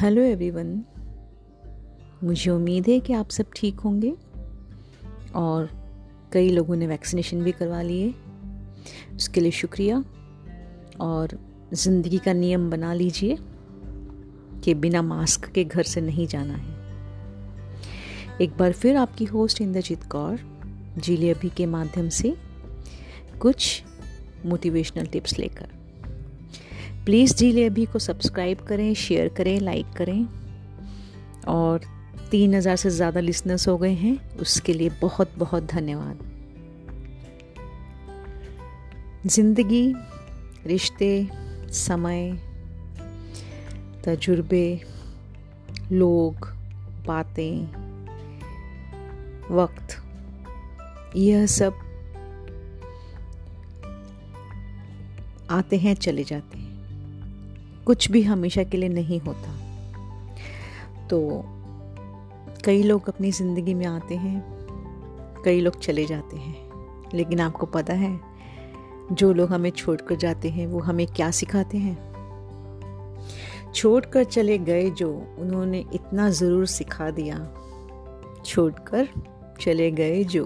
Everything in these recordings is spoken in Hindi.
हेलो एवरीवन मुझे उम्मीद है कि आप सब ठीक होंगे और कई लोगों ने वैक्सीनेशन भी करवा लिए उसके लिए शुक्रिया और ज़िंदगी का नियम बना लीजिए कि बिना मास्क के घर से नहीं जाना है। एक बार फिर आपकी होस्ट इंद्रजीत कौर जीले अभी के माध्यम से कुछ मोटिवेशनल टिप्स लेकर। प्लीज़ जीले अभी को सब्सक्राइब करें, शेयर करें, लाइक करें। और तीन हज़ार से ज़्यादा लिसनर्स हो गए हैं, उसके लिए बहुत बहुत धन्यवाद। ज़िंदगी, रिश्ते, समय, तजुर्बे, लोग, बातें, वक्त, यह सब आते हैं, चले जाते हैं। कुछ भी हमेशा के लिए नहीं होता। तो कई लोग अपनी ज़िंदगी में आते हैं, कई लोग चले जाते हैं, लेकिन आपको पता है, जो लोग हमें छोड़कर जाते हैं, वो हमें क्या सिखाते हैं? छोड़कर चले गए जो उन्होंने इतना ज़रूर सिखा दिया, छोड़कर चले गए जो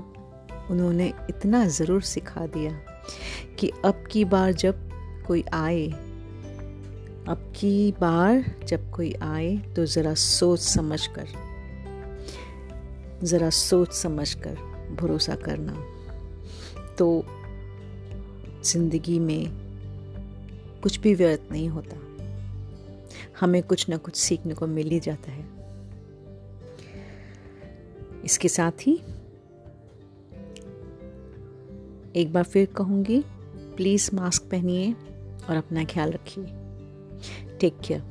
उन्होंने इतना ज़रूर सिखा दिया कि अब की बार जब कोई आए अब की बार जब कोई आए तो ज़रा सोच समझ कर, ज़रा सोच समझ कर भरोसा करना। तो ज़िंदगी में कुछ भी व्यर्थ नहीं होता। हमें कुछ ना कुछ सीखने को मिल ही जाता है। इसके साथ ही एक बार फिर कहूँगी प्लीज़ मास्क पहनिए और अपना ख्याल रखिए। Take care.